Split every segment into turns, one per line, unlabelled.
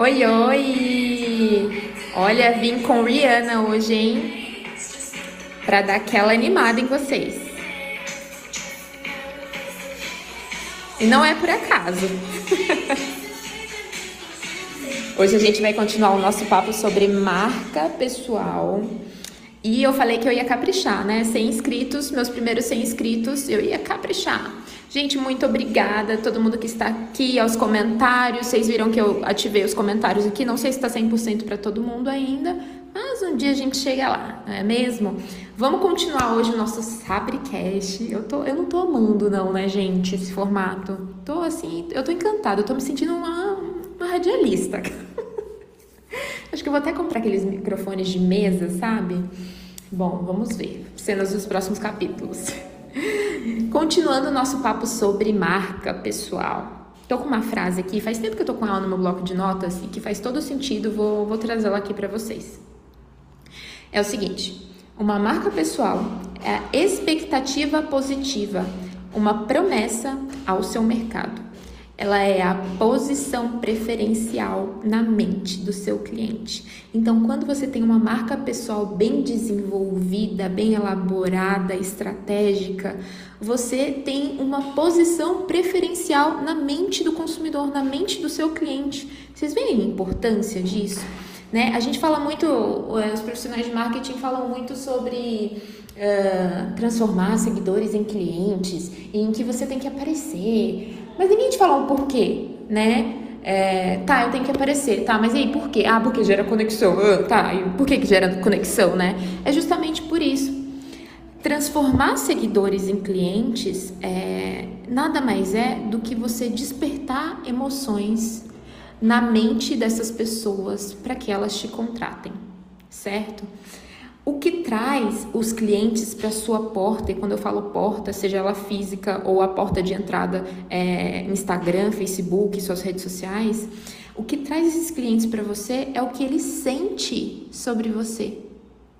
Oi, oi! Olha, vim com Rihanna hoje, hein? Pra dar aquela animada em vocês. E não é por acaso. hoje a gente vai continuar o nosso papo sobre marca pessoal. E eu falei que eu ia caprichar, né? 100 inscritos, meus primeiros 100 inscritos, eu ia caprichar. Gente, muito obrigada a todo mundo que está aqui, aos comentários. Vocês viram que eu ativei os comentários aqui. Não sei se está 100% para todo mundo ainda, mas um dia a gente chega lá, não é mesmo? Vamos continuar hoje o nosso Sabricast. Eu, tô, eu não tô amando, não, né, gente, esse formato. Tô assim, eu tô encantada, eu tô me sentindo uma, uma radialista. Acho que eu vou até comprar aqueles microfones de mesa, sabe? Bom, vamos ver. Cenas dos próximos capítulos. Continuando o nosso papo sobre marca pessoal. Tô com uma frase aqui, faz tempo que eu tô com ela no meu bloco de notas e que faz todo sentido, vou, vou trazer ela aqui para vocês. É o seguinte: uma marca pessoal é a expectativa positiva, uma promessa ao seu mercado ela é a posição preferencial na mente do seu cliente. Então, quando você tem uma marca pessoal bem desenvolvida, bem elaborada, estratégica, você tem uma posição preferencial na mente do consumidor, na mente do seu cliente. Vocês veem a importância disso? Né? A gente fala muito, eh, os profissionais de marketing falam muito sobre uh, transformar seguidores em clientes, em que você tem que aparecer, mas ninguém te falou o porquê, né? É, tá, eu tenho que aparecer, tá, mas e aí por quê? Ah, porque gera conexão, ah, tá, e por que, que gera conexão, né? É justamente por isso. Transformar seguidores em clientes é, nada mais é do que você despertar emoções na mente dessas pessoas para que elas te contratem, certo? O que traz os clientes para sua porta, e quando eu falo porta, seja ela física ou a porta de entrada é, Instagram, Facebook, suas redes sociais, o que traz esses clientes para você é o que ele sente sobre você.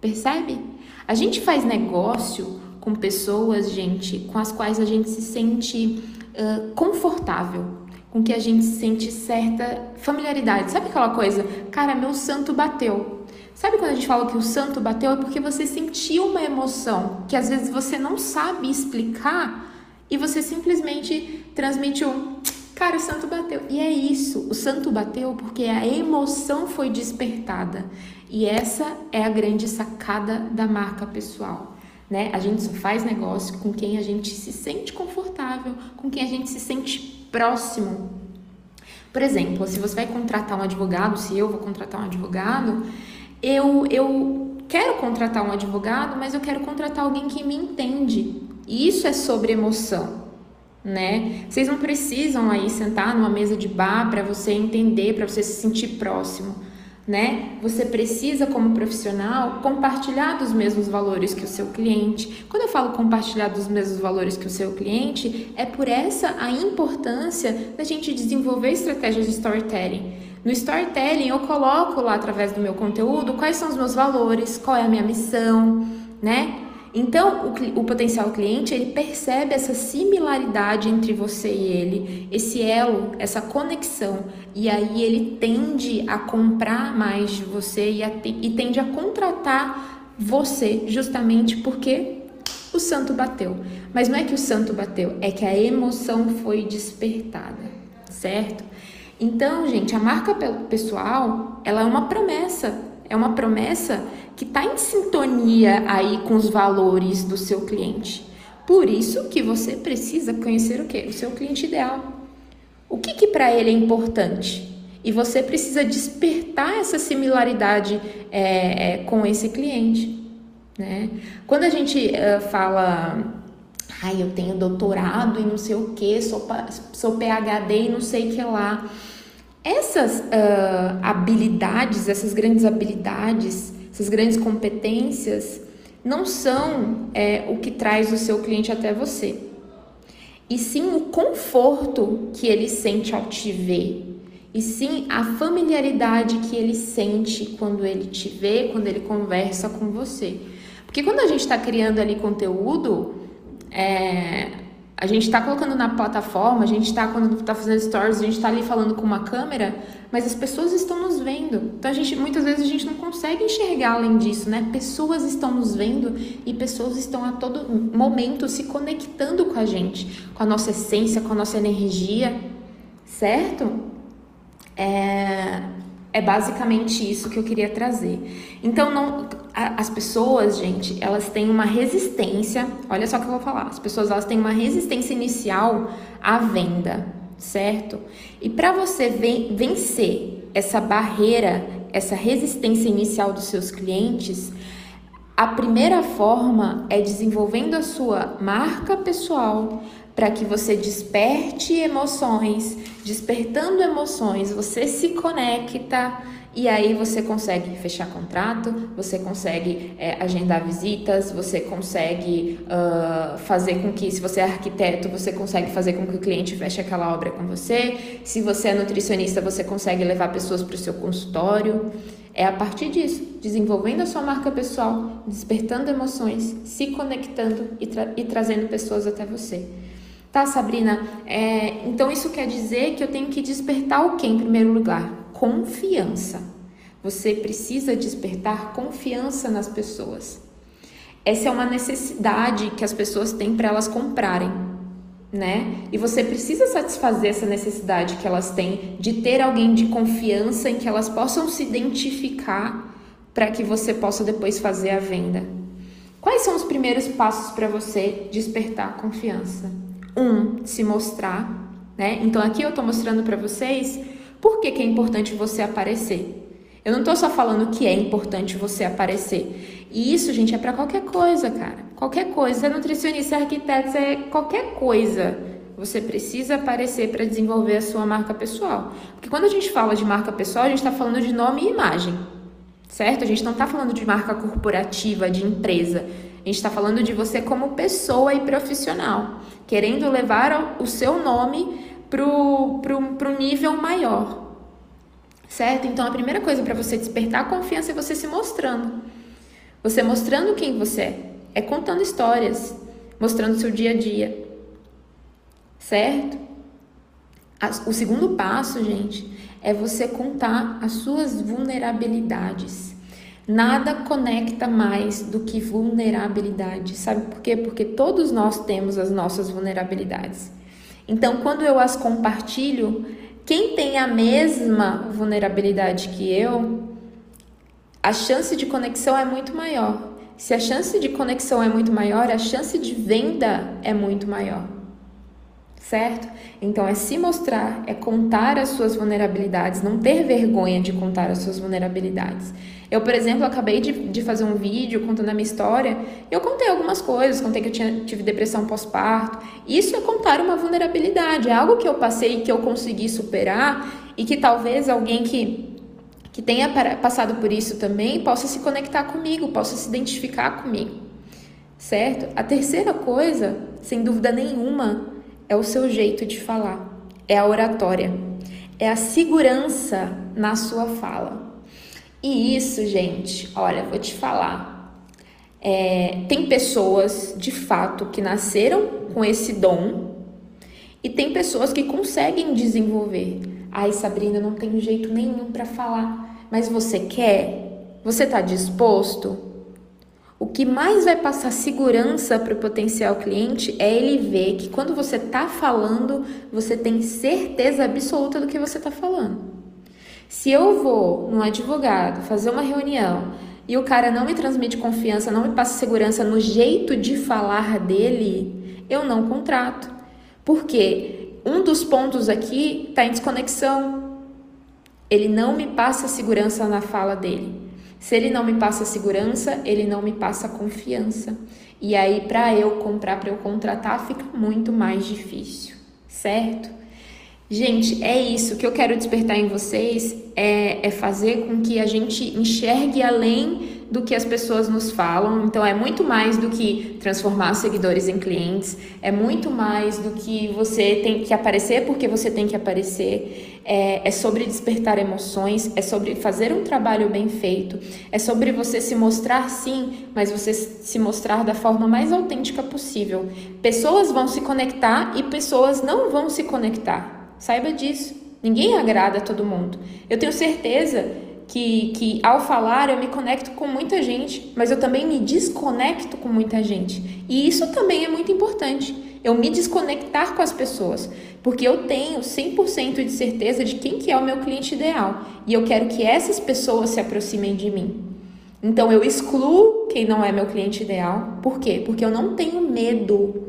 Percebe? A gente faz negócio com pessoas, gente, com as quais a gente se sente uh, confortável, com que a gente sente certa familiaridade. Sabe aquela coisa? Cara, meu santo bateu. Sabe quando a gente fala que o santo bateu? É porque você sentiu uma emoção que às vezes você não sabe explicar e você simplesmente transmitiu. Cara, o santo bateu. E é isso. O santo bateu porque a emoção foi despertada. E essa é a grande sacada da marca pessoal. Né? A gente só faz negócio com quem a gente se sente confortável, com quem a gente se sente próximo. Por exemplo, se você vai contratar um advogado, se eu vou contratar um advogado, eu, eu quero contratar um advogado, mas eu quero contratar alguém que me entende. E isso é sobre emoção, né? Vocês não precisam aí sentar numa mesa de bar para você entender, para você se sentir próximo, né? Você precisa, como profissional, compartilhar dos mesmos valores que o seu cliente. Quando eu falo compartilhar dos mesmos valores que o seu cliente, é por essa a importância da gente desenvolver estratégias de storytelling no storytelling, eu coloco lá através do meu conteúdo quais são os meus valores, qual é a minha missão, né? Então, o, o, potencial cliente, ele percebe essa similaridade entre você e ele, esse elo, essa conexão, e aí ele tende a comprar mais de você e, a, e tende a contratar você, justamente porque o santo bateu. Mas não é que o santo bateu, é que a emoção foi despertada, certo? Então, gente, a marca pessoal, ela é uma promessa, é uma promessa que está em sintonia aí com os valores do seu cliente. Por isso que você precisa conhecer o que? O seu cliente ideal. O que, que para ele é importante? E você precisa despertar essa similaridade é, com esse cliente. Né? Quando a gente uh, fala ai, eu tenho doutorado e não sei o que, sou, sou PhD e não sei o que lá. Essas uh, habilidades, essas grandes habilidades, essas grandes competências, não são é, o que traz o seu cliente até você, e sim o conforto que ele sente ao te ver, e sim a familiaridade que ele sente quando ele te vê, quando ele conversa com você. Porque quando a gente está criando ali conteúdo, é, A gente está colocando na plataforma, a gente está quando está fazendo stories, a gente está ali falando com uma câmera, mas as pessoas estão nos vendo. Então a gente muitas vezes a gente não consegue enxergar além disso, né? Pessoas estão nos vendo e pessoas estão a todo momento se conectando com a gente, com a nossa essência, com a nossa energia, certo? É, é basicamente isso que eu queria trazer. Então, não, as pessoas, gente, elas têm uma resistência. Olha só o que eu vou falar. As pessoas elas têm uma resistência inicial à venda, certo? E para você vencer essa barreira, essa resistência inicial dos seus clientes, a primeira forma é desenvolvendo a sua marca pessoal, para que você desperte emoções, despertando emoções, você se conecta e aí você consegue fechar contrato, você consegue é, agendar visitas, você consegue uh, fazer com que, se você é arquiteto, você consegue fazer com que o cliente feche aquela obra com você. Se você é nutricionista, você consegue levar pessoas para o seu consultório. É a partir disso, desenvolvendo a sua marca pessoal, despertando emoções, se conectando e, tra e trazendo pessoas até você. Tá, Sabrina? É, então isso quer dizer que eu tenho que despertar o que em primeiro lugar? Confiança. Você precisa despertar confiança nas pessoas. Essa é uma necessidade que as pessoas têm para elas comprarem, né? E você precisa satisfazer essa necessidade que elas têm de ter alguém de confiança em que elas possam se identificar para que você possa depois fazer a venda. Quais são os primeiros passos para você despertar confiança? Um, se mostrar, né? Então aqui eu estou mostrando para vocês por que, que é importante você aparecer. Eu não estou só falando que é importante você aparecer. E isso, gente, é para qualquer coisa, cara. Qualquer coisa. Você é nutricionista, é arquiteto, é qualquer coisa. Você precisa aparecer para desenvolver a sua marca pessoal. Porque quando a gente fala de marca pessoal, a gente está falando de nome e imagem. Certo? A gente não está falando de marca corporativa, de empresa. A gente está falando de você como pessoa e profissional querendo levar o seu nome para o nível maior. Certo? Então a primeira coisa para você despertar confiança é você se mostrando. Você mostrando quem você é. É contando histórias, mostrando seu dia a dia. Certo? O segundo passo, gente, é você contar as suas vulnerabilidades. Nada conecta mais do que vulnerabilidade. Sabe por quê? Porque todos nós temos as nossas vulnerabilidades. Então, quando eu as compartilho, quem tem a mesma vulnerabilidade que eu, a chance de conexão é muito maior. Se a chance de conexão é muito maior, a chance de venda é muito maior certo? Então é se mostrar, é contar as suas vulnerabilidades, não ter vergonha de contar as suas vulnerabilidades. Eu, por exemplo, acabei de, de fazer um vídeo contando a minha história. Eu contei algumas coisas, contei que eu tinha, tive depressão pós-parto. Isso é contar uma vulnerabilidade, é algo que eu passei, que eu consegui superar e que talvez alguém que que tenha passado por isso também possa se conectar comigo, possa se identificar comigo, certo? A terceira coisa, sem dúvida nenhuma, é o seu jeito de falar, é a oratória, é a segurança na sua fala. E isso, gente, olha, vou te falar. É, tem pessoas de fato que nasceram com esse dom e tem pessoas que conseguem desenvolver. Ai, Sabrina, não tem jeito nenhum para falar, mas você quer? Você está disposto? O que mais vai passar segurança para o potencial cliente é ele ver que quando você está falando, você tem certeza absoluta do que você está falando. Se eu vou num advogado fazer uma reunião e o cara não me transmite confiança, não me passa segurança no jeito de falar dele, eu não contrato. Porque um dos pontos aqui está em desconexão. Ele não me passa segurança na fala dele. Se ele não me passa segurança, ele não me passa confiança. E aí, para eu comprar, para eu contratar, fica muito mais difícil, certo? Gente, é isso que eu quero despertar em vocês é, é fazer com que a gente enxergue além do que as pessoas nos falam. Então é muito mais do que transformar seguidores em clientes, é muito mais do que você tem que aparecer porque você tem que aparecer. É, é sobre despertar emoções, é sobre fazer um trabalho bem feito, é sobre você se mostrar sim, mas você se mostrar da forma mais autêntica possível. Pessoas vão se conectar e pessoas não vão se conectar. Saiba disso. Ninguém agrada a todo mundo. Eu tenho certeza que, que ao falar eu me conecto com muita gente, mas eu também me desconecto com muita gente. E isso também é muito importante. Eu me desconectar com as pessoas, porque eu tenho 100% de certeza de quem que é o meu cliente ideal e eu quero que essas pessoas se aproximem de mim. Então eu excluo quem não é meu cliente ideal. Por quê? Porque eu não tenho medo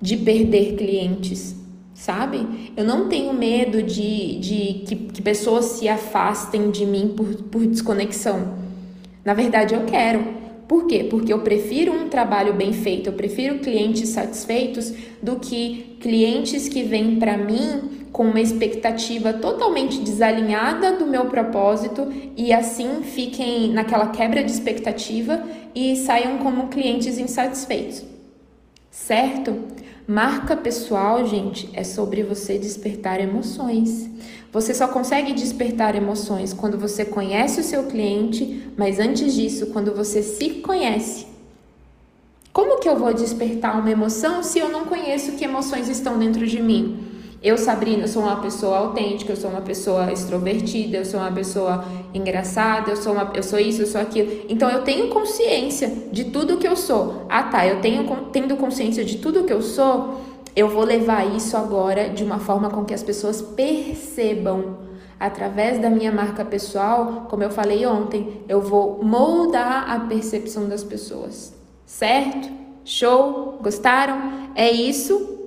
de perder clientes sabe? Eu não tenho medo de, de que, que pessoas se afastem de mim por, por desconexão. Na verdade, eu quero. Por quê? Porque eu prefiro um trabalho bem feito, eu prefiro clientes satisfeitos do que clientes que vêm para mim com uma expectativa totalmente desalinhada do meu propósito e assim fiquem naquela quebra de expectativa e saiam como clientes insatisfeitos. Certo? Marca pessoal, gente, é sobre você despertar emoções. Você só consegue despertar emoções quando você conhece o seu cliente, mas antes disso, quando você se conhece. Como que eu vou despertar uma emoção se eu não conheço que emoções estão dentro de mim? Eu, Sabrina, sou uma pessoa autêntica, eu sou uma pessoa extrovertida, eu sou uma pessoa engraçada, eu sou, uma, eu sou isso, eu sou aquilo. Então eu tenho consciência de tudo que eu sou. Ah, tá, eu tenho tendo consciência de tudo que eu sou, eu vou levar isso agora de uma forma com que as pessoas percebam através da minha marca pessoal, como eu falei ontem, eu vou moldar a percepção das pessoas. Certo? Show? Gostaram? É isso.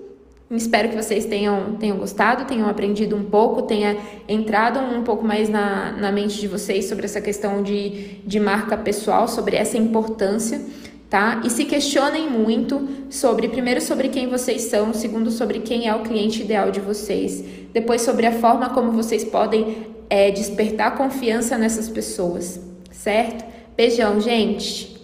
Espero que vocês tenham, tenham gostado, tenham aprendido um pouco, tenha entrado um pouco mais na, na mente de vocês sobre essa questão de, de marca pessoal, sobre essa importância, tá? E se questionem muito sobre, primeiro, sobre quem vocês são, segundo, sobre quem é o cliente ideal de vocês, depois, sobre a forma como vocês podem é, despertar confiança nessas pessoas, certo? Beijão, gente!